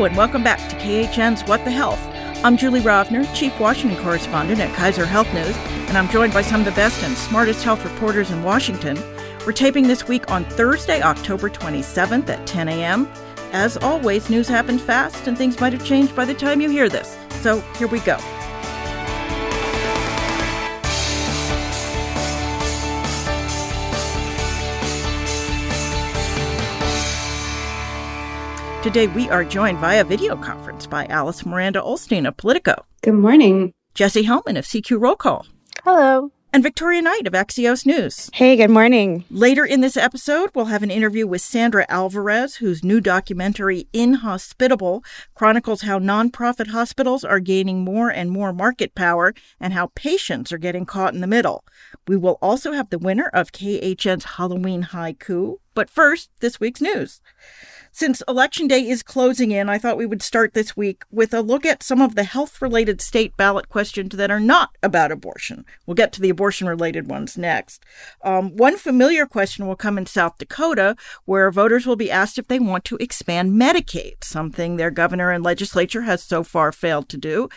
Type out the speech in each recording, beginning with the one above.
And welcome back to KHN's What the Health. I'm Julie Rovner, Chief Washington Correspondent at Kaiser Health News, and I'm joined by some of the best and smartest health reporters in Washington. We're taping this week on Thursday, October 27th at 10 a.m. As always, news happens fast, and things might have changed by the time you hear this. So here we go. Today, we are joined via video conference by Alice Miranda Ollstein of Politico. Good morning. Jessie Hellmann of CQ Roll Call. Hello. And Victoria Knight of Axios News. Hey, good morning. Later in this episode, we'll have an interview with Sandra Alvarez, whose new documentary, Inhospitable, chronicles how nonprofit hospitals are gaining more and more market power and how patients are getting caught in the middle. We will also have the winner of KHN's Halloween Haiku. But first, this week's news. Since Election Day is closing in, I thought we would start this week with a look at some of the health related state ballot questions that are not about abortion. We'll get to the abortion related ones next. Um, one familiar question will come in South Dakota, where voters will be asked if they want to expand Medicaid, something their governor and legislature has so far failed to do.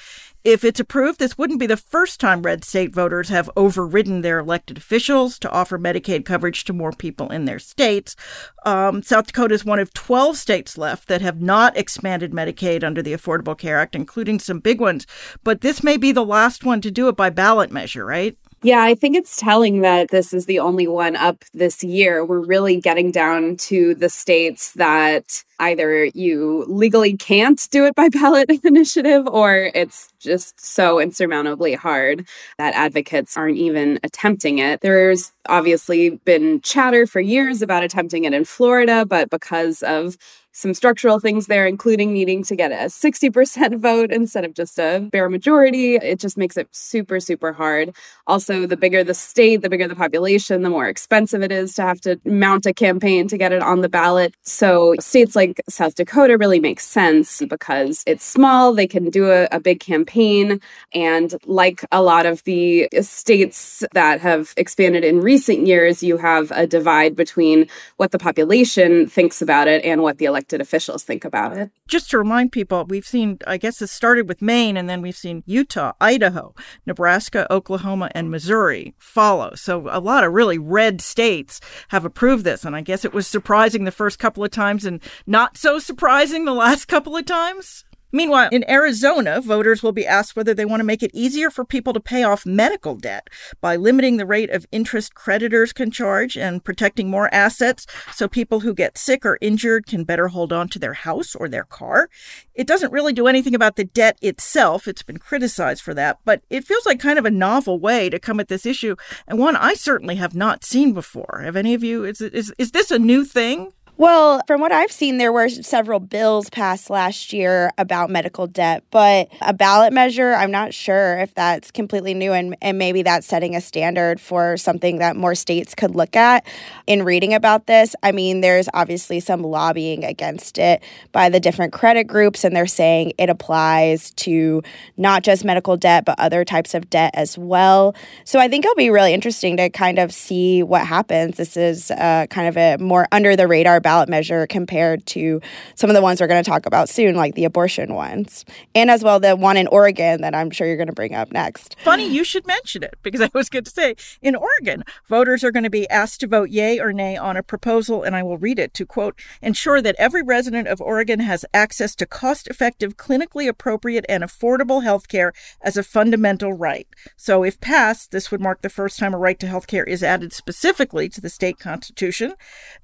If it's approved, this wouldn't be the first time red state voters have overridden their elected officials to offer Medicaid coverage to more people in their states. Um, South Dakota is one of 12 states left that have not expanded Medicaid under the Affordable Care Act, including some big ones. But this may be the last one to do it by ballot measure, right? Yeah, I think it's telling that this is the only one up this year. We're really getting down to the states that either you legally can't do it by ballot initiative or it's just so insurmountably hard that advocates aren't even attempting it. There's obviously been chatter for years about attempting it in Florida, but because of some structural things there, including needing to get a 60% vote instead of just a bare majority. It just makes it super, super hard. Also, the bigger the state, the bigger the population, the more expensive it is to have to mount a campaign to get it on the ballot. So, states like South Dakota really make sense because it's small, they can do a, a big campaign. And like a lot of the states that have expanded in recent years, you have a divide between what the population thinks about it and what the elected elected officials think about it. Just to remind people, we've seen, I guess it started with Maine, and then we've seen Utah, Idaho, Nebraska, Oklahoma, and Missouri follow. So a lot of really red states have approved this. And I guess it was surprising the first couple of times and not so surprising the last couple of times. Meanwhile, in Arizona, voters will be asked whether they want to make it easier for people to pay off medical debt by limiting the rate of interest creditors can charge and protecting more assets so people who get sick or injured can better hold on to their house or their car. It doesn't really do anything about the debt itself. It's been criticized for that, but it feels like kind of a novel way to come at this issue and one I certainly have not seen before. Have any of you, is, is, is this a new thing? Well, from what I've seen, there were several bills passed last year about medical debt, but a ballot measure, I'm not sure if that's completely new and, and maybe that's setting a standard for something that more states could look at. In reading about this, I mean, there's obviously some lobbying against it by the different credit groups, and they're saying it applies to not just medical debt, but other types of debt as well. So I think it'll be really interesting to kind of see what happens. This is uh, kind of a more under the radar ballot measure compared to some of the ones we're going to talk about soon, like the abortion ones, and as well the one in Oregon that I'm sure you're going to bring up next. Funny you should mention it because I was going to say in Oregon, voters are going to be asked to vote yay or nay on a proposal, and I will read it to quote, ensure that every resident of Oregon has access to cost effective, clinically appropriate, and affordable health care as a fundamental right. So, if passed, this would mark the first time a right to health care is added specifically to the state constitution.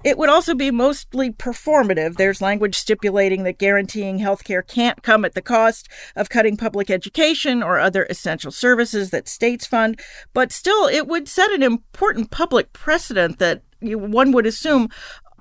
It would also be most mostly performative. There's language stipulating that guaranteeing health care can't come at the cost of cutting public education or other essential services that states fund, but still, it would set an important public precedent that one would assume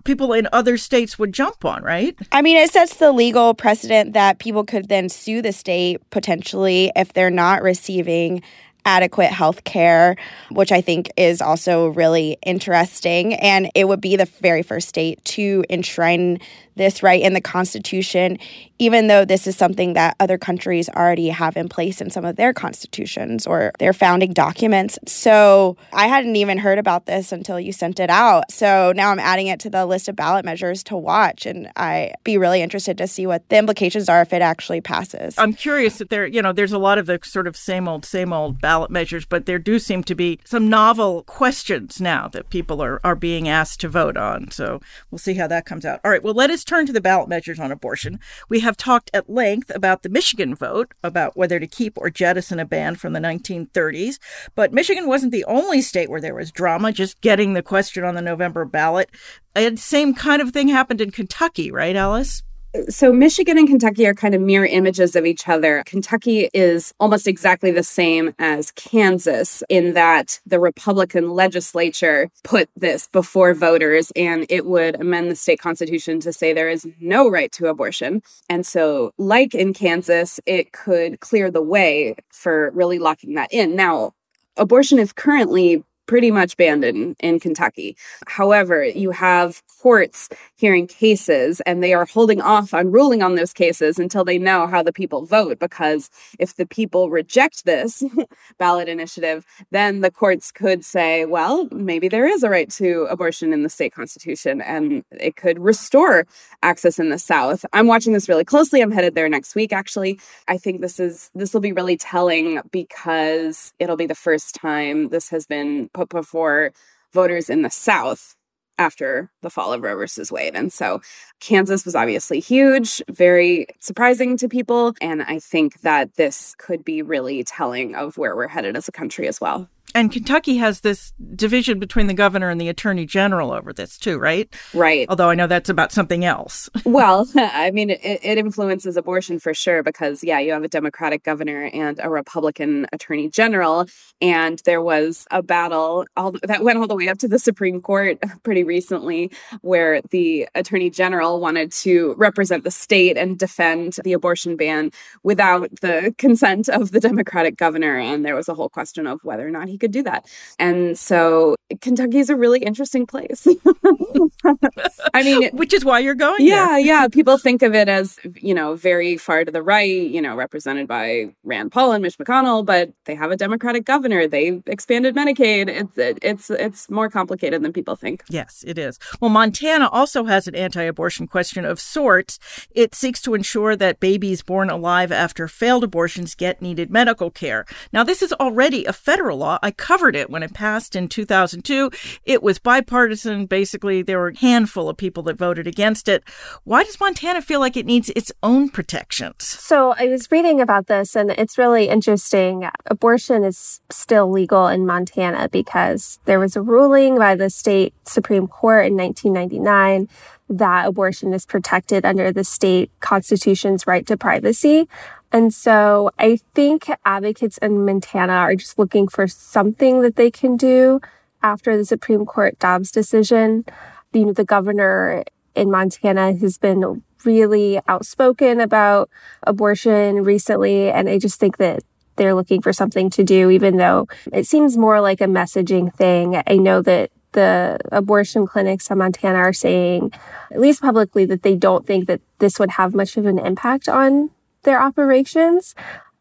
people in other states would jump on, right? I mean, it sets the legal precedent that people could then sue the state potentially if they're not receiving adequate health care, which I think is also really interesting. And it would be the very first state to enshrine this right in the Constitution, even though this is something that other countries already have in place in some of their constitutions or their founding documents. So I hadn't even heard about this until you sent it out. So now I'm adding it to the list of ballot measures to watch, and I'd be really interested to see what the implications are if it actually passes. I'm curious that there, you know, there's a lot of the sort of same old, same old ballot measures, but there do seem to be some novel questions now that people are, are being asked to vote on. So we'll see how that comes out. All right, well, let us turn to the ballot measures on abortion. We have talked at length about the Michigan vote, about whether to keep or jettison a ban from the 1930s. But Michigan wasn't the only state where there was drama, just getting the question on the November ballot. And same kind of thing happened in Kentucky, right, Alice? So Michigan and Kentucky are kind of mirror images of each other. Kentucky is almost exactly the same as Kansas in that the Republican legislature put this before voters and it would amend the state constitution to say there is no right to abortion. And so, like in Kansas, it could clear the way for really locking that in. Now, abortion is currently pretty much banned in, in Kentucky. However, you have courts hearing cases and they are holding off on ruling on those cases until they know how the people vote. Because if the people reject this ballot initiative, then the courts could say, well, maybe there is a right to abortion in the state constitution and it could restore access in the South. I'm watching this really closely. I'm headed there next week, actually. I think this is this will be really telling because it'll be the first time this has been put before voters in the South after the fall of Roe versus Wade. And so Kansas was obviously huge, very surprising to people. And I think that this could be really telling of where we're headed as a country as well. And Kentucky has this division between the governor and the attorney general over this too, right? Right. Although I know that's about something else. well, I mean, it, it, influences abortion for sure because, yeah, you have a Democratic governor and a Republican attorney general. And there was a battle all, that went all the way up to the Supreme Court pretty recently where the attorney general wanted to represent the state and defend the abortion ban without the consent of the Democratic governor. And there was a whole question of whether or not he could do that. And so Kentucky is a really interesting place. I mean, which is why you're going. Yeah, there. yeah. People think of it as, you know, very far to the right, you know, represented by Rand Paul and Mitch McConnell, but they have a Democratic governor. They expanded Medicaid. It's it's it's more complicated than people think. Yes, it is. Well, Montana also has an anti-abortion question of sorts. It seeks to ensure that babies born alive after failed abortions get needed medical care. Now, this is already a federal law. I covered it when it passed in 2002. It was bipartisan. Basically, there were a handful of people that voted against it. Why does Montana feel like it needs its own protections? So I was reading about this, and it's really interesting. Abortion is still legal in Montana because there was a ruling by the state Supreme Court in 1999 that abortion is protected under the state constitution's right to privacy. And so I think advocates in Montana are just looking for something that they can do after the Supreme Court Dobbs decision. You know, the governor in Montana has been really outspoken about abortion recently. And I just think that they're looking for something to do, even though it seems more like a messaging thing. I know that the abortion clinics in Montana are saying, at least publicly, that they don't think that this would have much of an impact on their operations.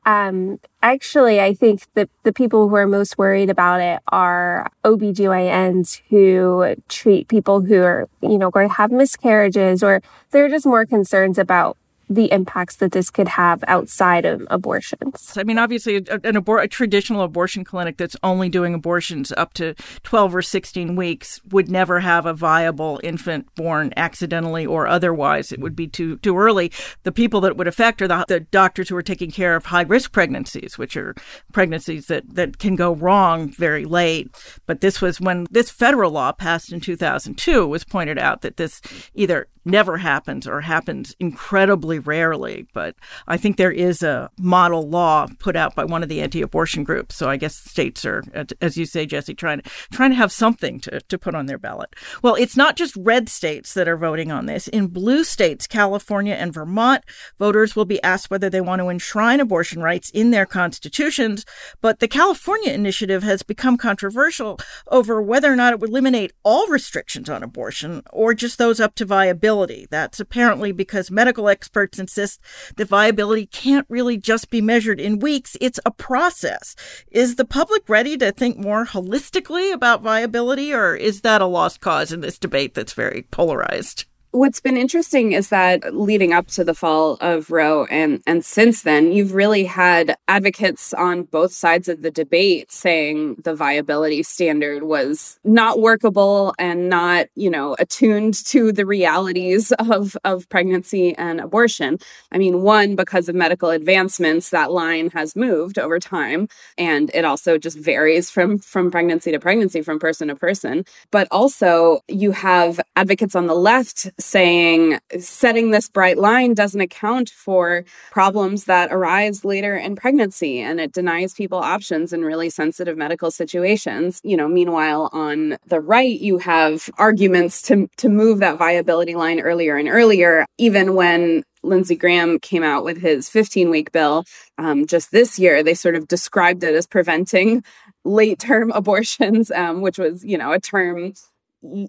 Um, actually, I think that the people who are most worried about it are OBGYNs who treat people who are, you know, going to have miscarriages or they're just more concerns about the impacts that this could have outside of abortions. I mean, obviously, an abor- a traditional abortion clinic that's only doing abortions up to 12 or 16 weeks would never have a viable infant born accidentally or otherwise. It would be too too early. The people that would affect are the, the doctors who are taking care of high risk pregnancies, which are pregnancies that, that can go wrong very late. But this was when this federal law passed in 2002 was pointed out that this either never happens or happens incredibly rarely. But I think there is a model law put out by one of the anti-abortion groups. So I guess states are, as you say, Jessie, trying to trying to have something to, to put on their ballot. Well, it's not just red states that are voting on this. In blue states, California and Vermont, voters will be asked whether they want to enshrine abortion rights in their constitutions. But the California initiative has become controversial over whether or not it would eliminate all restrictions on abortion or just those up to viability viability. That's apparently because medical experts insist that viability can't really just be measured in weeks, it's a process. Is the public ready to think more holistically about viability, or is that a lost cause in this debate that's very polarized? What's been interesting is that leading up to the fall of Roe and, and since then, you've really had advocates on both sides of the debate saying the viability standard was not workable and not, you know, attuned to the realities of, of pregnancy and abortion. I mean, one, because of medical advancements, that line has moved over time. And it also just varies from, from pregnancy to pregnancy, from person to person. But also, you have advocates on the left saying setting this bright line doesn't account for problems that arise later in pregnancy and it denies people options in really sensitive medical situations. You know, meanwhile, on the right, you have arguments to, to move that viability line earlier and earlier, even when Lindsey Graham came out with his 15 week bill um, just this year, they sort of described it as preventing late term abortions, um, which was, you know, a term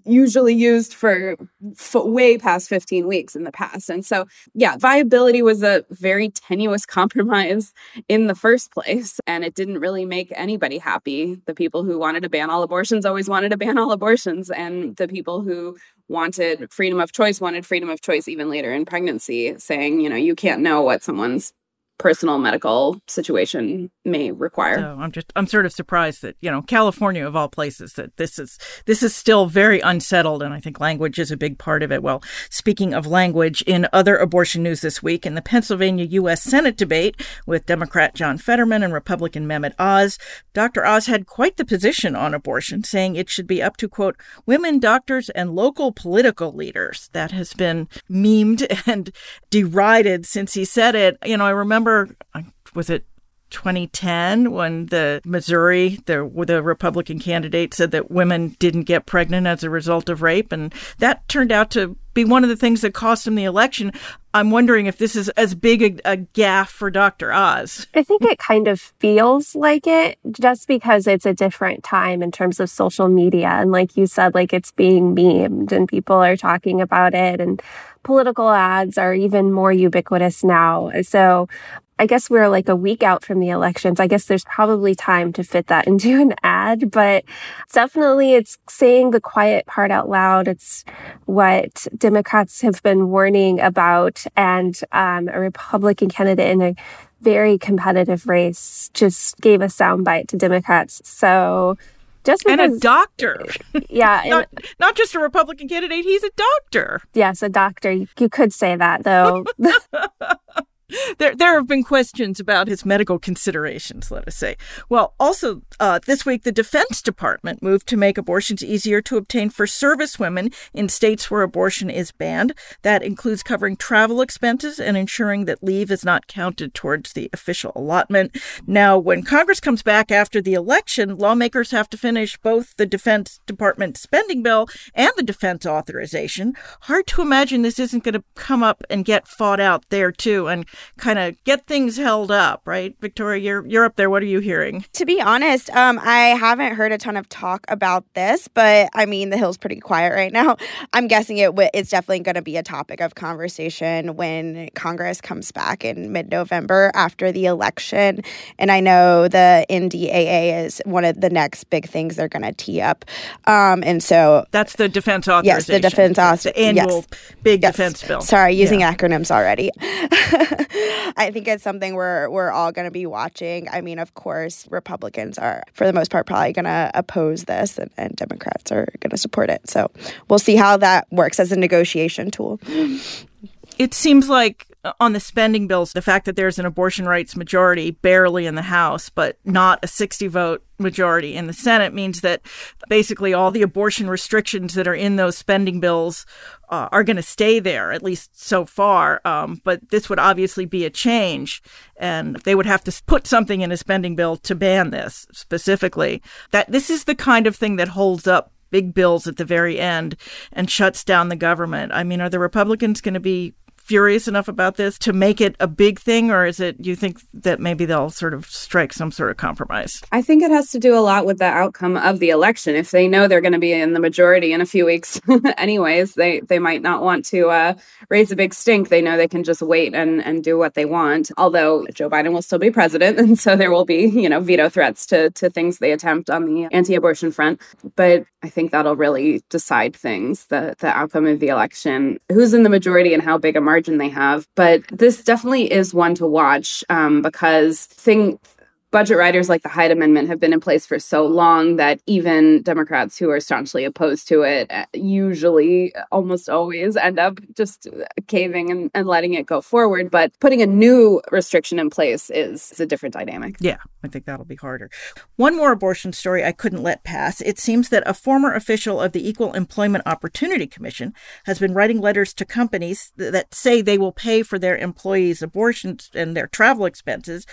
usually used for, for way past 15 weeks in the past. And so, yeah, viability was a very tenuous compromise in the first place. And it didn't really make anybody happy. The people who wanted to ban all abortions always wanted to ban all abortions. And the people who wanted freedom of choice wanted freedom of choice even later in pregnancy, saying, you know, you can't know what someone's personal medical situation may require. So I'm just I'm sort of surprised that you know California of all places that this is this is still very unsettled, and I think language is a big part of it. Well, speaking of language, in other abortion news this week, in the Pennsylvania U.S. Senate debate with Democrat John Fetterman and Republican Mehmet Oz, Dr. Oz had quite the position on abortion, saying it should be up to quote women doctors and local political leaders. That has been memed and derided since he said it. You know, I remember remember, uh, was it 2010 when the Missouri, the the Republican candidate said that women didn't get pregnant as a result of rape, and that turned out to be one of the things that cost him the election. I'm wondering if this is as big a, a gaffe for Dr. Oz. I think it kind of feels like it just because it's a different time in terms of social media. And like you said, like it's being memed and people are talking about it and political ads are even more ubiquitous now. So I guess we're like a week out from the elections. I guess there's probably time to fit that into an ad, but definitely it's saying the quiet part out loud. It's what Democrats have been warning about, and um, a Republican candidate in a very competitive race just gave a soundbite to Democrats. So just because, and a doctor. Yeah. not, not just a Republican candidate, he's a doctor. Yes, a doctor. You could say that, though. there, there have been questions about his medical considerations, let us say. Well, also uh, this week, the Defense Department moved to make abortions easier to obtain for service women in states where abortion is banned. That includes covering travel expenses and ensuring that leave is not counted towards the official allotment. Now, when Congress comes back after the election, lawmakers have to finish both the Defense Department spending bill and the defense authorization. Hard to imagine this isn't going to come up and get fought out there, too. And kind of get things held up, right? Victoria, you're you're up there. What are you hearing? To be honest, um, I haven't heard a ton of talk about this, but I mean, the Hill's pretty quiet right now. I'm guessing it w- it's definitely going to be a topic of conversation when Congress comes back in mid-November after the election. And I know the NDAA is one of the next big things they're going to tee up. Um, and so that's the defense authorization. Yes, the defense authorization. Annual yes. big yes. defense bill. Sorry, using yeah. acronyms already. I think it's something we're we're all going to be watching. I mean, of course, Republicans are for the most part probably going to oppose this, and, and Democrats are going to support it. So we'll see how that works as a negotiation tool. It seems like on the spending bills, the fact that there's an abortion rights majority barely in the House, but not a 60 vote majority in the Senate means that basically all the abortion restrictions that are in those spending bills uh, are going to stay there, at least so far. Um, but this would obviously be a change, and they would have to put something in a spending bill to ban this specifically. That this is the kind of thing that holds up big bills at the very end and shuts down the government. I mean, are the Republicans going to be furious enough about this to make it a big thing, or is it you think that maybe they'll sort of strike some sort of compromise? I think it has to do a lot with the outcome of the election. If they know they're going to be in the majority in a few weeks, anyways, they they might not want to uh, raise a big stink. They know they can just wait and and do what they want. Although Joe Biden will still be president, and so there will be you know veto threats to to things they attempt on the anti-abortion front. But I think that'll really decide things the the outcome of the election, who's in the majority, and how big a margin margin they have. But this definitely is one to watch um, because thing budget riders like the Hyde Amendment have been in place for so long that even Democrats who are staunchly opposed to it uh, usually, almost always, end up just caving and, and letting it go forward. But putting a new restriction in place is, is a different dynamic. Yeah, I think that'll be harder. One more abortion story I couldn't let pass. It seems that a former official of the Equal Employment Opportunity Commission has been writing letters to companies that say they will pay for their employees' abortions and their travel expenses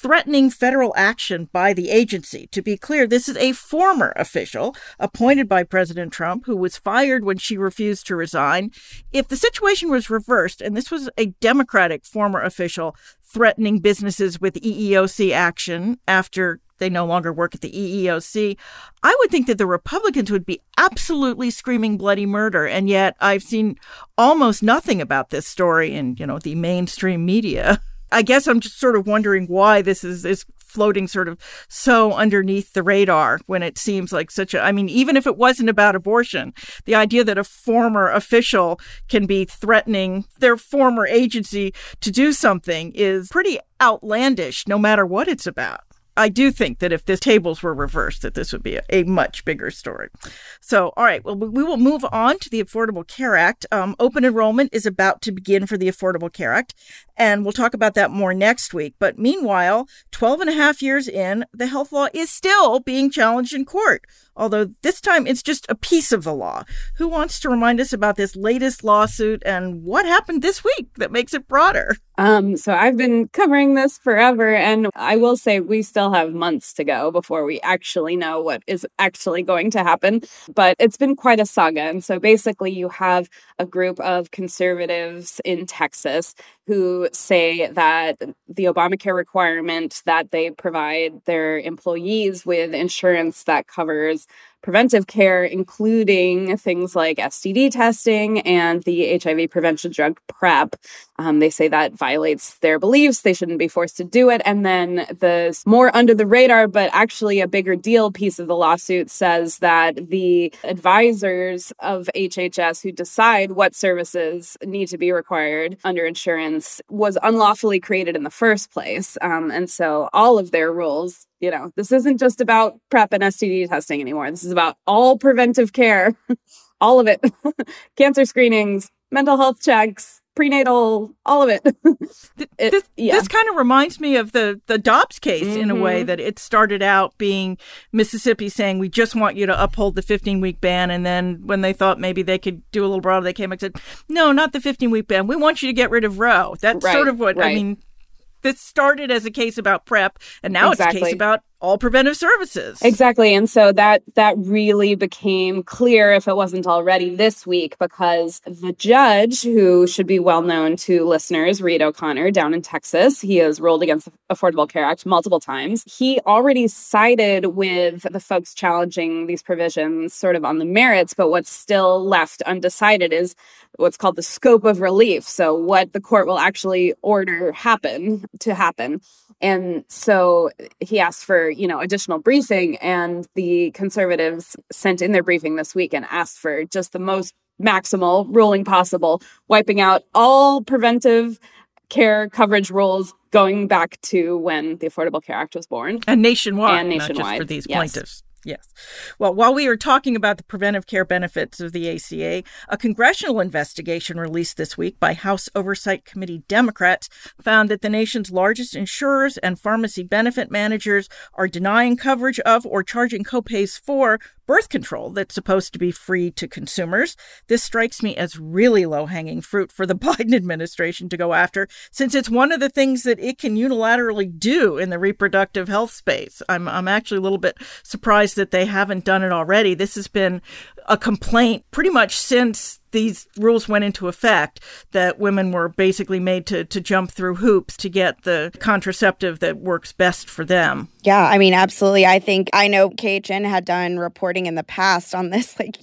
threatening federal action by the agency. To be clear, this is a former official appointed by President Trump who was fired when she refused to resign. If the situation was reversed and this was a Democratic former official threatening businesses with EEOC action after they no longer work at the EEOC, I would think that the Republicans would be absolutely screaming bloody murder. And yet I've seen almost nothing about this story in, you know, the mainstream media. I guess I'm just sort of wondering why this is is floating sort of so underneath the radar when it seems like such a I mean even if it wasn't about abortion the idea that a former official can be threatening their former agency to do something is pretty outlandish no matter what it's about I do think that if the tables were reversed, that this would be a, a, much bigger story. So, all right, well, we will move on to the Affordable Care Act. Um, open enrollment is about to begin for the Affordable Care Act, and we'll talk about that more next week. But meanwhile, 12 and a half years in, the health law is still being challenged in court although this time it's just a piece of the law. Who wants to remind us about this latest lawsuit and what happened this week that makes it broader? Um, so I've been covering this forever, and I will say we still have months to go before we actually know what is actually going to happen. But it's been quite a saga. And so basically, you have a group of conservatives in Texas who say that the Obamacare requirement that they provide their employees with insurance that covers preventive care, including things like STD testing and the HIV prevention drug PrEP. Um, they say that violates their beliefs. They shouldn't be forced to do it. And then the more under the radar, but actually a bigger deal piece of the lawsuit says that the advisors of HHS who decide what services need to be required under insurance was unlawfully created in the first place. Um, and so all of their rules you know, this isn't just about PrEP and STD testing anymore. This is about all preventive care, all of it cancer screenings, mental health checks, prenatal, all of it. it this, yeah. this kind of reminds me of the, the Dobbs case mm-hmm. in a way mm-hmm. that it started out being Mississippi saying, we just want you to uphold the 15 week ban. And then when they thought maybe they could do a little broader, they came and said, no, not the 15 week ban. We want you to get rid of Roe. That's right, sort of what, right. I mean, this started as a case about PrEP, and now exactly. it's a case about all preventive services. Exactly. And so that that really became clear if it wasn't already this week because the judge who should be well known to listeners, Reed O'Connor down in Texas, he has ruled against the Affordable Care Act multiple times. He already sided with the folks challenging these provisions sort of on the merits, but what's still left undecided is what's called the scope of relief. So what the court will actually order happen to happen. And so he asked for, you know, additional briefing and the conservatives sent in their briefing this week and asked for just the most maximal ruling possible, wiping out all preventive care coverage rules going back to when the Affordable Care Act was born. And nationwide, and nationwide. not just for these yes. plaintiffs. Yes. Well, while we are talking about the preventive care benefits of the ACA, a congressional investigation released this week by House Oversight Committee Democrats found that the nation's largest insurers and pharmacy benefit managers are denying coverage of or charging copays for birth control that's supposed to be free to consumers. This strikes me as really low hanging fruit for the Biden administration to go after, since it's one of the things that it can unilaterally do in the reproductive health space. I'm, I'm actually a little bit surprised that they haven't done it already. This has been a complaint pretty much since these rules went into effect, that women were basically made to, to jump through hoops to get the contraceptive that works best for them. Yeah, I mean, absolutely. I think I know KHN had done reporting in the past on this like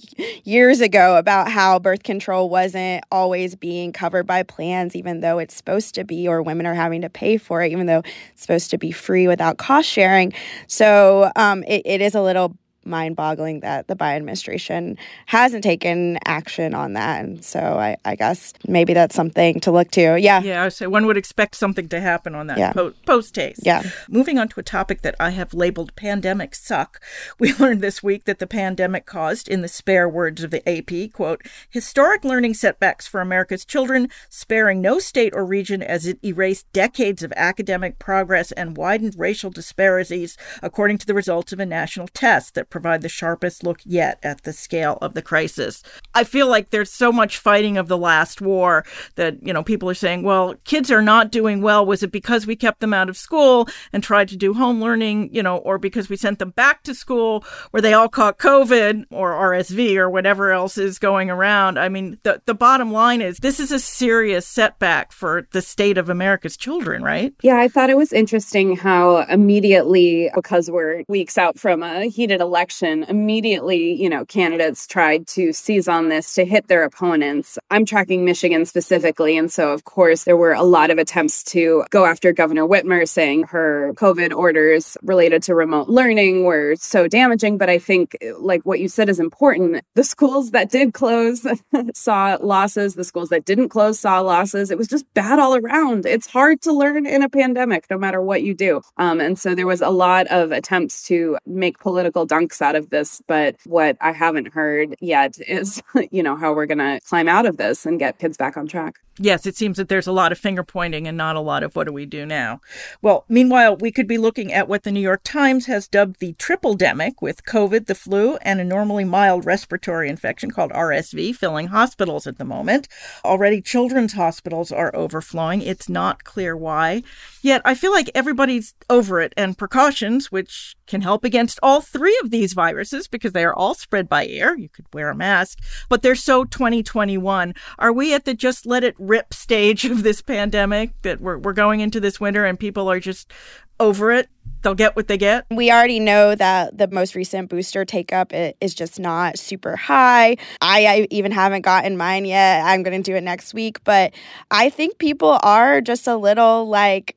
years ago about how birth control wasn't always being covered by plans, even though it's supposed to be, or women are having to pay for it, even though it's supposed to be free without cost sharing. So um, it, it is a little mind boggling that the Biden administration hasn't taken action on that. And so I, I, guess maybe that's something to look to. Yeah. Yeah. I say one would expect something to happen on that yeah. po- post haste. Yeah. Moving on to a topic that I have labeled pandemic suck. We learned this week that the pandemic caused, in the spare words of the AP, quote, historic learning setbacks for America's children, sparing no state or region as it erased decades of academic progress and widened racial disparities, according to the results of a national test that provide the sharpest look yet at the scale of the crisis. I feel like there's so much fighting of the last war that, you know, people are saying, well, kids are not doing well. Was it because we kept them out of school and tried to do home learning, you know, or because we sent them back to school where they all caught COVID or RSV or whatever else is going around? I mean, the, the bottom line is this is a serious setback for the state of America's children, right? Yeah, I thought it was interesting how immediately, because we're weeks out from a heated election, election, immediately, you know, candidates tried to seize on this to hit their opponents. I'm tracking Michigan specifically. And so, of course, there were a lot of attempts to go after Governor Whitmer, saying her COVID orders related to remote learning were so damaging. But I think, like what you said is important. The schools that did close saw losses, the schools that didn't close saw losses. It was just bad all around. It's hard to learn in a pandemic, no matter what you do. Um, and so there was a lot of attempts to make political dunks out of this. But what I haven't heard yet is, you know, how we're going to climb out of this and get kids back on track. Yes, it seems that there's a lot of finger pointing and not a lot of what do we do now. Well, meanwhile, we could be looking at what the New York Times has dubbed the triple demic with COVID, the flu, and a normally mild respiratory infection called RSV filling hospitals at the moment. Already children's hospitals are overflowing. It's not clear why. Yet I feel like everybody's over it and precautions, which can help against all three of these viruses because they are all spread by air. You could wear a mask, but they're so 2021. Are we at the just let it rip stage of this pandemic that we're, we're going into this winter and people are just over it? They'll get what they get. We already know that the most recent booster take up is just not super high. I, I even haven't gotten mine yet. I'm going to do it next week. But I think people are just a little like,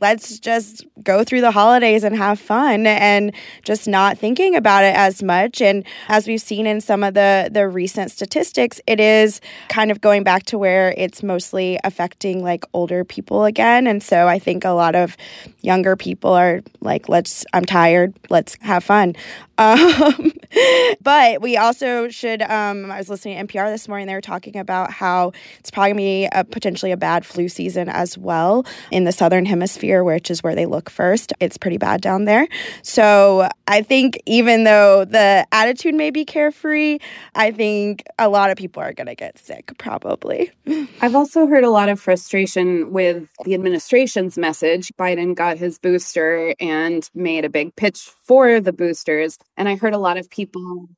let's just go through the holidays and have fun and just not thinking about it as much. And as we've seen in some of the the recent statistics it is kind of going back to where it's mostly affecting like older people again. And so i think a lot of younger people are like let's i'm tired. Let's have fun um, but we also should um, i was listening to npr this morning they were talking about how it's probably going to be a, potentially a bad flu season as well in the southern hemisphere hemisphere, which is where they look first. It's pretty bad down there. So I think even though the attitude may be carefree, I think a lot of people are going to get sick probably. I've also heard a lot of frustration with the administration's message. Biden got his booster and made a big pitch for the boosters. And I heard a lot of people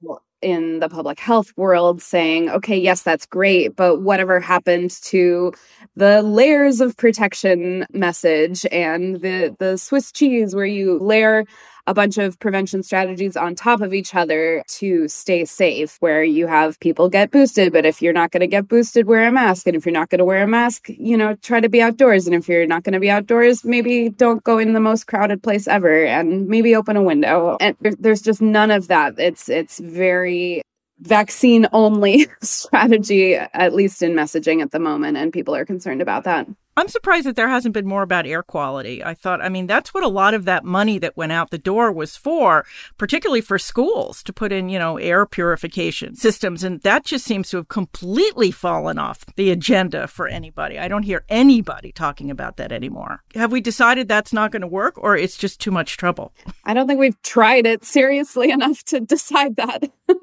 in the public health world saying, okay, yes, that's great, but whatever happened to the layers of protection message and the the Swiss cheese where you layer a bunch of prevention strategies on top of each other to stay safe, where you have people get boosted, but if you're not going to get boosted, wear a mask. And if you're not going to wear a mask, you know, try to be outdoors. And if you're not going to be outdoors, maybe don't go in the most crowded place ever and maybe open a window. And there's just none of that. It's, it's very vaccine only strategy, at least in messaging at the moment. And people are concerned about that. I'm surprised that there hasn't been more about air quality. I thought, I mean, that's what a lot of that money that went out the door was for, particularly for schools to put in, you know, air purification systems. And that just seems to have completely fallen off the agenda for anybody. I don't hear anybody talking about that anymore. Have we decided that's not going to work or it's just too much trouble? I don't think we've tried it seriously enough to decide that.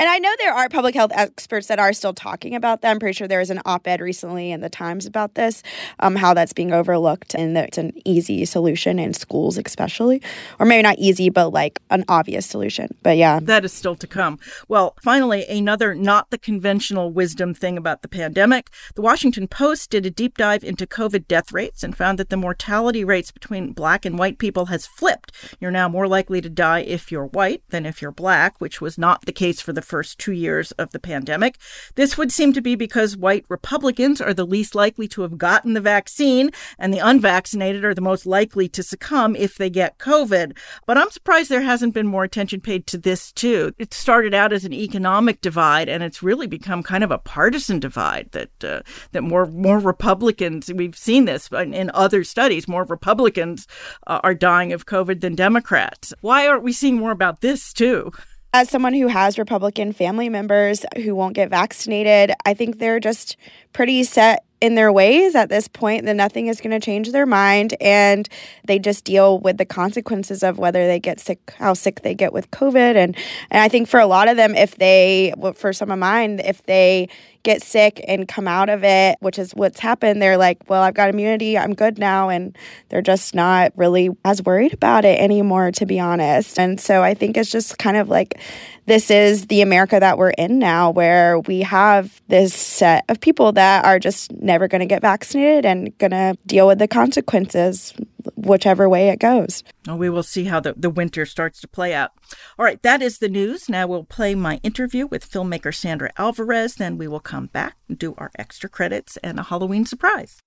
And I know there are public health experts that are still talking about that. I'm pretty sure there was an op ed recently in the Times about this, um, how that's being overlooked and that it's an easy solution in schools, especially. Or maybe not easy, but like an obvious solution. But yeah. That is still to come. Well, finally, another not the conventional wisdom thing about the pandemic. The Washington Post did a deep dive into COVID death rates and found that the mortality rates between black and white people has flipped. You're now more likely to die if you're white than if you're black, which was not the case for the first two years of the pandemic. This would seem to be because white Republicans are the least likely to have gotten the vaccine, and the unvaccinated are the most likely to succumb if they get COVID. But I'm surprised there hasn't been more attention paid to this, too. It started out as an economic divide, and it's really become kind of a partisan divide that, uh, that more, more Republicans, we've seen this in other studies, more Republicans uh, are dying of COVID than Democrats. Why aren't we seeing more about this, too? As someone who has Republican family members who won't get vaccinated, I think they're just pretty set in their ways at this point that nothing is going to change their mind and they just deal with the consequences of whether they get sick how sick they get with covid and and i think for a lot of them if they for some of mine if they get sick and come out of it, which is what's happened. They're like, well, I've got immunity. I'm good now. And they're just not really as worried about it anymore, to be honest. And so I think it's just kind of like this is the America that we're in now, where we have this set of people that are just never going to get vaccinated and going to deal with the consequences whichever way it goes. Well, we will see how the, the winter starts to play out. All right, that is the news. Now we'll play my interview with filmmaker Sandra Alvarez. Then we will come back do our extra credits and a Halloween surprise.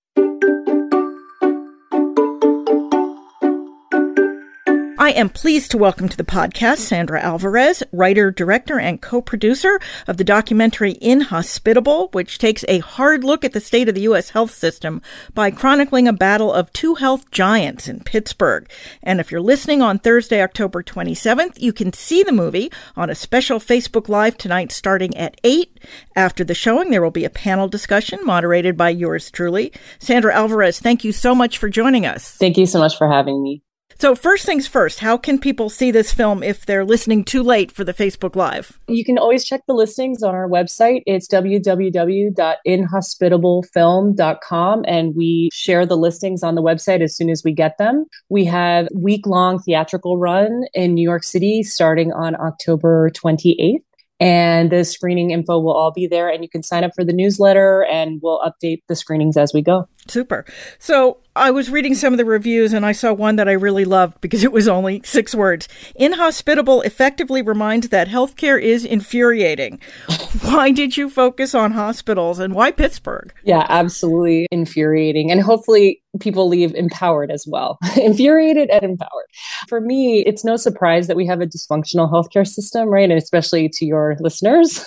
I am pleased to welcome to the podcast Sandra Alvarez, writer, director, and co producer of the documentary Inhospitable, which takes a hard look at the state of the U.S. health system by chronicling a battle of two health giants in Pittsburgh. And if you're listening on Thursday, October 27th, you can see the movie on a special Facebook Live tonight starting at 8. After the showing, there will be a panel discussion moderated by yours truly. Sandra Alvarez, thank you so much for joining us. Thank you so much for having me. So, first things first, how can people see this film if they're listening too late for the Facebook Live? You can always check the listings on our website. It's www.inhospitablefilm.com, and we share the listings on the website as soon as we get them. We have week long theatrical run in New York City starting on October 28th and the screening info will all be there and you can sign up for the newsletter and we'll update the screenings as we go super so I was reading some of the reviews and I saw one that I really loved because it was only six words. Inhospitable effectively reminds that healthcare is infuriating. why did you focus on hospitals and why Pittsburgh? Yeah, absolutely infuriating. And hopefully people leave empowered as well. Infuriated and empowered. For me, it's no surprise that we have a dysfunctional healthcare system, right? And especially to your listeners.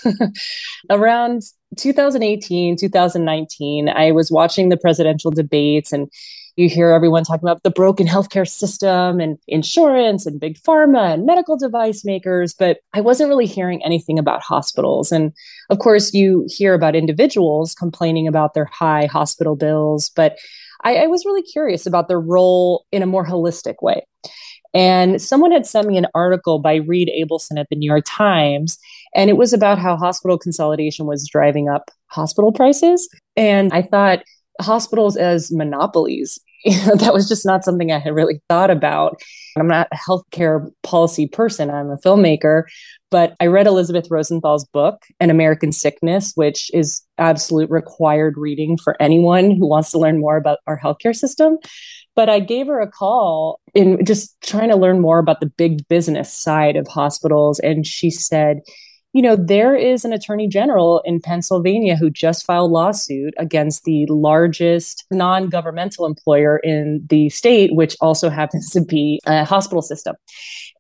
Around 2018, 2019, I was watching the presidential debates and you hear everyone talking about the broken healthcare system and insurance and big pharma and medical device makers, but I wasn't really hearing anything about hospitals. And of course, you hear about individuals complaining about their high hospital bills, but I, I was really curious about their role in a more holistic way. And someone had sent me an article by Reed Abelson at the New York Times, and it was about how hospital consolidation was driving up hospital prices. And I thought, hospitals as monopolies that was just not something I had really thought about. I'm not a healthcare policy person, I'm a filmmaker. But I read Elizabeth Rosenthal's book, An American Sickness, which is absolute required reading for anyone who wants to learn more about our healthcare system. But I gave her a call in just trying to learn more about the big business side of hospitals. And she said, you know, there is an attorney general in Pennsylvania who just filed lawsuit against the largest non-governmental employer in the state, which also happens to be a hospital system.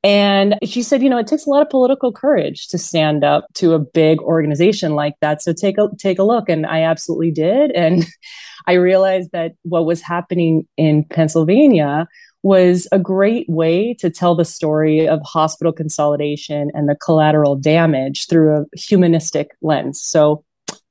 And she said, you know, it takes a lot of political courage to stand up to a big organization like that. So take a take a look. And I absolutely did. And I realized that what was happening in Pennsylvania was a great way to tell the story of hospital consolidation and the collateral damage through a humanistic lens. So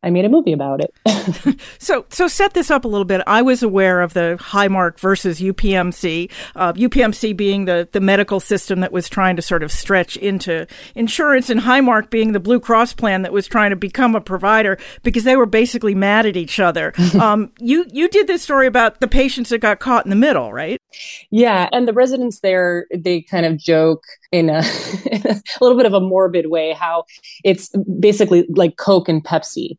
I made a movie about it. so, so set this up a little bit. I was aware of the Highmark versus UPMC, uh, UPMC being the, the medical system that was trying to sort of stretch into insurance, and Highmark being the Blue Cross plan that was trying to become a provider because they were basically mad at each other. um, you you did this story about the patients that got caught in the middle, right? Yeah, and the residents there they kind of joke in a, a little bit of a morbid way how it's basically like Coke and Pepsi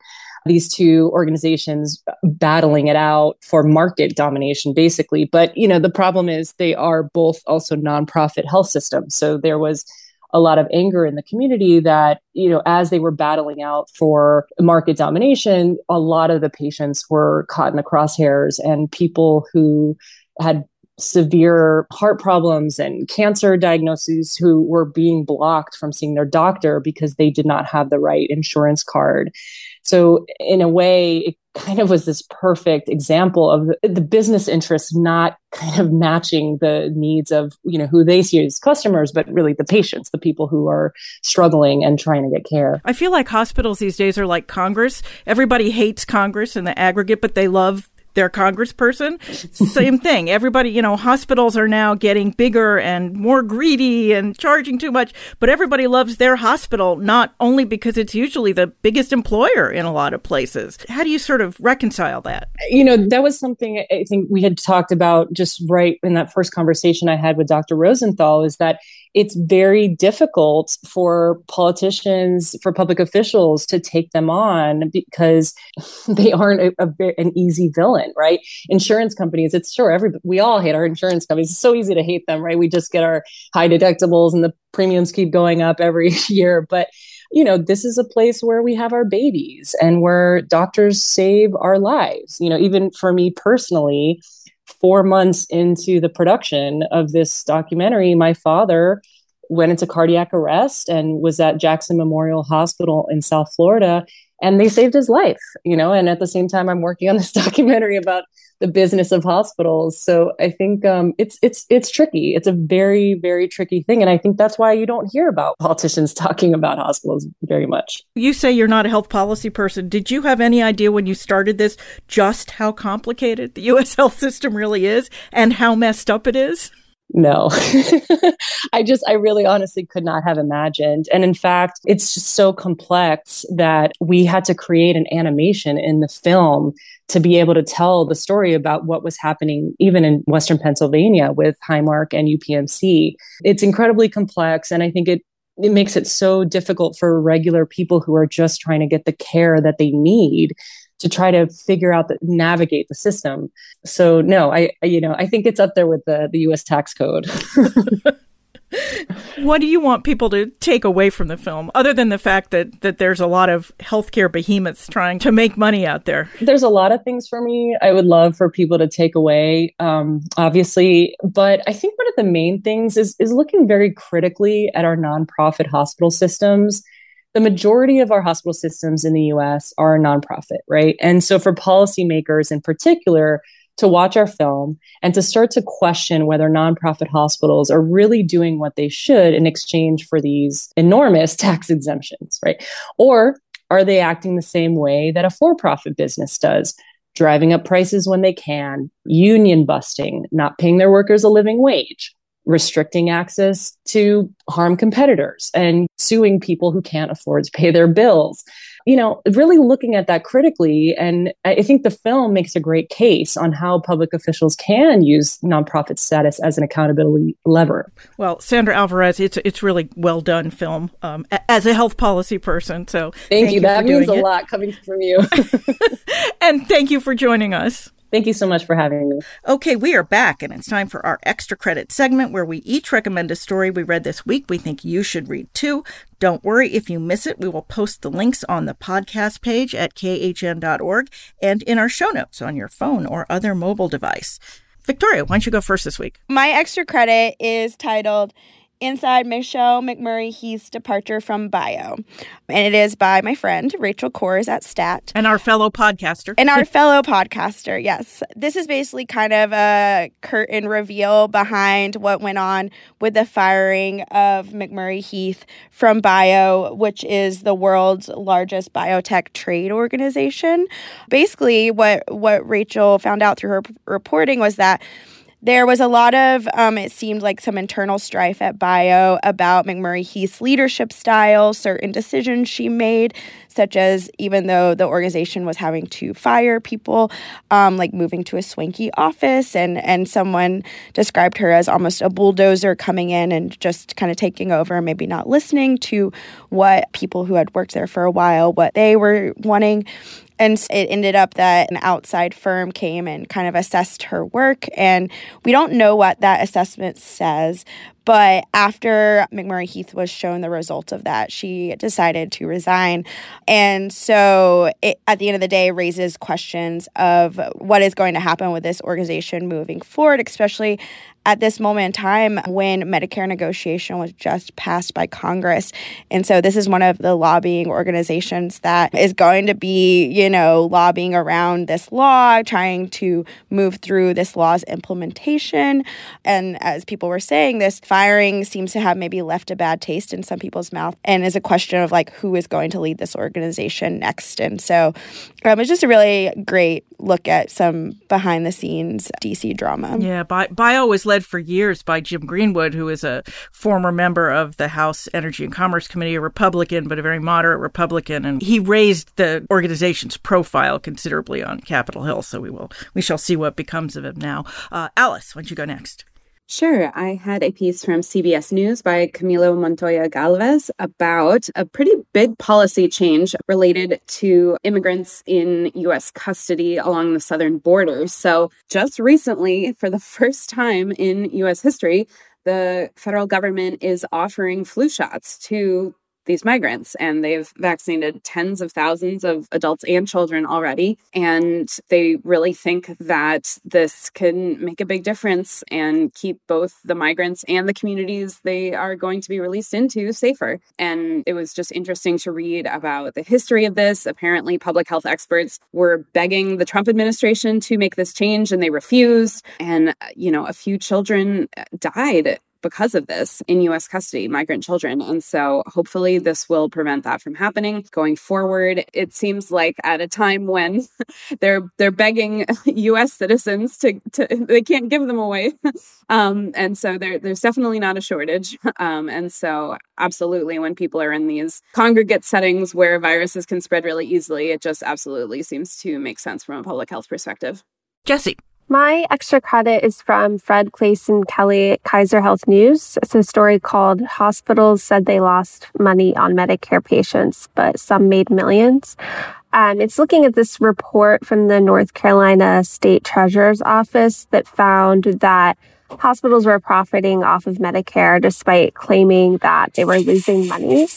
these two organizations battling it out for market domination basically. But you know the problem is they are both also nonprofit health systems. So there was a lot of anger in the community that you know as they were battling out for market domination a lot of the patients were caught in the crosshairs and people who had severe heart problems and cancer diagnoses who were being blocked from seeing their doctor because they did not have the right insurance card. So, in a way, it kind of was this perfect example of the, the, business interests not kind of matching the needs of you know who they see as customers but really the patients the people who are struggling and trying to get care. I feel like hospitals these days are like congress. Everybody hates congress in the aggregate but they love their congressperson. Same thing. Everybody, you know, hospitals are now getting bigger and more greedy and charging too much, but everybody loves their hospital, not only because it's usually the biggest employer in a lot of places. How do you sort of reconcile that? You know, that was something I think we had talked about just right in that first conversation I had with Dr. Rosenthal is that it's very difficult for politicians, for public officials to take them on because they aren't a, a, an easy villain, right? Insurance companies, it's sure every we all hate our insurance companies. It's so easy to hate them, right? We just get our high deductibles and the premiums keep going up every year, but you know, this is a place where we have our babies and where doctors save our lives. You know, even for me personally, four months into the production of this documentary, my father went into cardiac arrest and was at Jackson Memorial Hospital in South Florida and they saved his life, you know, and at the same time I'm working on this documentary about the business of hospitals. So I think um, it's it's it's tricky. It's a very very tricky thing, and I think that's why you don't hear about politicians talking about hospitals very much. You say you're not a health policy person. Did you have any idea when you started this just how complicated the U.S. health system really is and how messed up it is? No. I just i really honestly could not have imagined. And in fact it's just so complex that we had to create an animation in the film to be able to tell the story about what was happening even in western pennsylvania with highmark and upmc it's incredibly complex and i think it it makes it so difficult for regular people who are just trying to get the care that they need to try to figure out that navigate the system. So no, I, I you know I think it's up there with the the U.S. tax code. what do you want people to take away from the film, other than the fact that that there's a lot of healthcare behemoths trying to make money out there? There's a lot of things for me I would love for people to take away, um, obviously, but I think one of the main things is is looking very critically at our nonprofit hospital systems the majority of our hospital systems in the US are nonprofit, right? And so for policymakers in particular, to watch our film and to start to question whether nonprofit hospitals are really doing what they should in exchange for these enormous tax exemptions, right? Or are they acting the same way that a for profit business does? Driving up prices when they can, union busting, not paying their workers a living wage, restricting access to harm competitors and suing people who can't afford to pay their bills. You know, really looking at that critically. And I think the film makes a great case on how public officials can use nonprofit status as an accountability lever. Well, Sandra Alvarez, it's it's really well done film um, as a health policy person. So thank, thank you. you. That means a it. lot coming from you. and thank you for joining us. Thank you so much for having me. Okay, we are back, and it's time for our extra credit segment where we each recommend a story we read this week we think you should read too. Don't worry if you miss it, we will post the links on the podcast page at khn.org and in our show notes on your phone or other mobile device. Victoria, why don't you go first this week? My extra credit is titled inside Michelle McMurry Heath's departure from bio. And it is by my friend Rachel Cohrs at STAT. And our fellow podcaster. And our fellow podcaster, yes. This is basically kind of a curtain reveal behind what went on with the firing of McMurry Heath from bio, which is the world's largest biotech trade organization. Basically, what, what Rachel found out through her reporting was that there was a lot of, um, it seemed like some internal strife at Bio about McMurry Heath's leadership style, certain decisions she made, such as even though the organization was having to fire people, um, like moving to a swanky office, and, and someone described her as almost a bulldozer coming in and just kind of taking over, maybe not listening to what people who had worked there for a while, what they were wanting. And it ended up that an outside firm came and kind of assessed her work. And we don't know what that assessment says, but after McMurry Heath was shown the result of that, she decided to resign. And so it, at the end of the day, raises questions of what is going to happen with this organization moving forward, especially at this moment in time when Medicare negotiation was just passed by Congress. And so this is one of the lobbying organizations that is going to be, you know, lobbying around this law, trying to move through this law's implementation. And as people were saying, this firing seems to have maybe left a bad taste in some people's mouth and is a question of like who is going to lead this organization next. And so um, it's just a really great look at some behind the scenes DC drama. Yeah, Bio was led for years by Jim Greenwood, who is a former member of the House Energy and Commerce Committee, a Republican, but a very moderate Republican. And he raised the organization's profile considerably on Capitol Hill. So we will, we shall see what becomes of him now. Uh, Alice, why don't you go next? Sure. I had a piece from CBS News by Camilo Montoya Galvez about a pretty big policy change related to immigrants in U.S. custody along the southern border. So, just recently, for the first time in U.S. history, the federal government is offering flu shots to these migrants and they've vaccinated tens of thousands of adults and children already. And they really think that this can make a big difference and keep both the migrants and the communities they are going to be released into safer. And it was just interesting to read about the history of this. Apparently public health experts were begging the Trump administration to make this change and they refused. And uh, you know a few children uh, died because of this in US custody, migrant children. And so hopefully this will prevent that from happening going forward. It seems like at a time when they're they're begging US citizens to, to they can't give them away. um, and so there, there's definitely not a shortage. Um, and so absolutely when people are in these congregate settings where viruses can spread really easily, it just absolutely seems to make sense from a public health perspective. Jessie. My extra credit is from Fred Clasen-Kelly at Kaiser Health News. It's a story called Hospitals Said They Lost Money on Medicare Patients, but Some Made Millions. Um, it's looking at this report from the North Carolina State Treasurer's Office that found that hospitals were profiting off of Medicare despite claiming that they were losing money.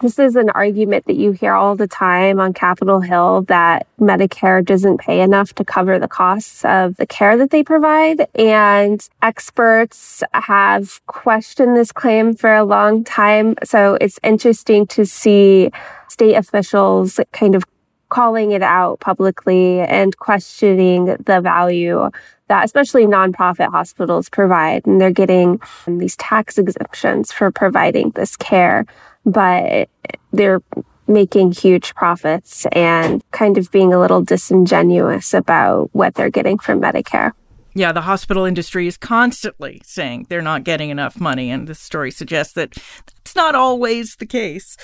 This is an argument that you hear all the time on Capitol Hill that Medicare doesn't pay enough to cover the costs of the care that they provide. And experts have questioned this claim for a long time. So it's interesting to see state officials kind of calling it out publicly and questioning the value that especially nonprofit hospitals provide. And they're getting these tax exemptions for providing this care but they're making huge profits and kind of being a little disingenuous about what they're getting from Medicare. Yeah, the hospital industry is constantly saying they're not getting enough money, and this story suggests that that's not always the case.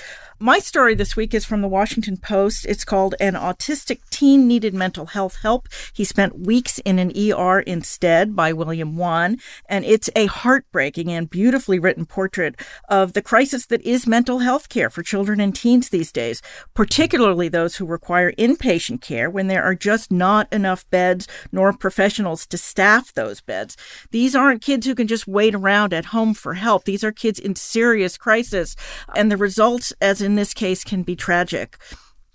My story this week is from the Washington Post. It's called An Autistic Teen Needed Mental Health Help. He spent weeks in an ER instead by William Wan. And it's a heartbreaking and beautifully written portrait of the crisis that is mental health care for children and teens these days, particularly those who require inpatient care when there are just not enough beds nor professionals to staff those beds. These aren't kids who can just wait around at home for help. These are kids in serious crisis. And the results, as in in this case can be tragic.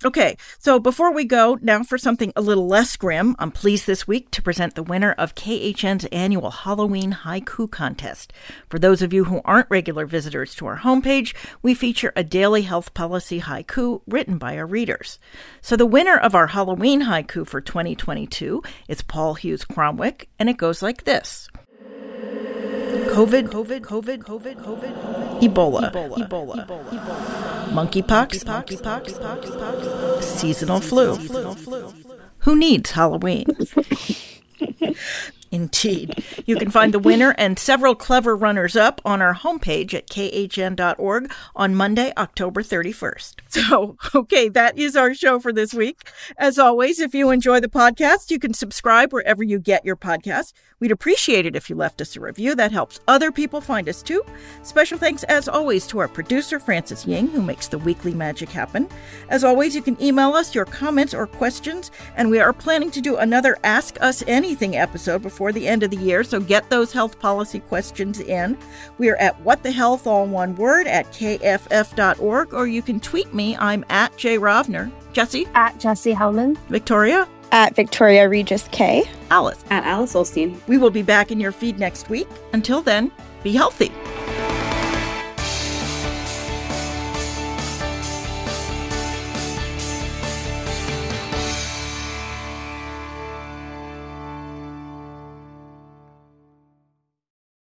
Okay, so before we go, now for something a little less grim, I'm pleased this week to present the winner of KHN's annual Halloween Haiku Contest. For those of you who aren't regular visitors to our homepage, we feature a daily health policy haiku written by our readers. So the winner of our Halloween haiku for 2022 is Paul Hughes Cromwick, and it goes like this. COVID, COVID, COVID, COVID, COVID, Ebola, Ebola, Ebola, Ebola, monkeypox, monkeypox, seasonal flu. Who needs Halloween? Indeed. You can find the winner and several clever runners up on our homepage at khn.org on Monday, October 31st. So, okay, that is our show for this week. As always, if you enjoy the podcast, you can subscribe wherever you get your podcast. We'd appreciate it if you left us a review. That helps other people find us too. Special thanks, as always, to our producer, Francis Ying, who makes the weekly magic happen. As always, you can email us your comments or questions, and we are planning to do another Ask Us Anything episode before the end of the year, so get those health policy questions in. We are at What the Health, all one word, at kff.org, or you can tweet me. I'm at Jay Rovner. Jessie? At Jessie Hellmann. Victoria? At Victoria Regis K. Alice? At Alice Ollstein. We will be back in your feed next week. Until then, be healthy.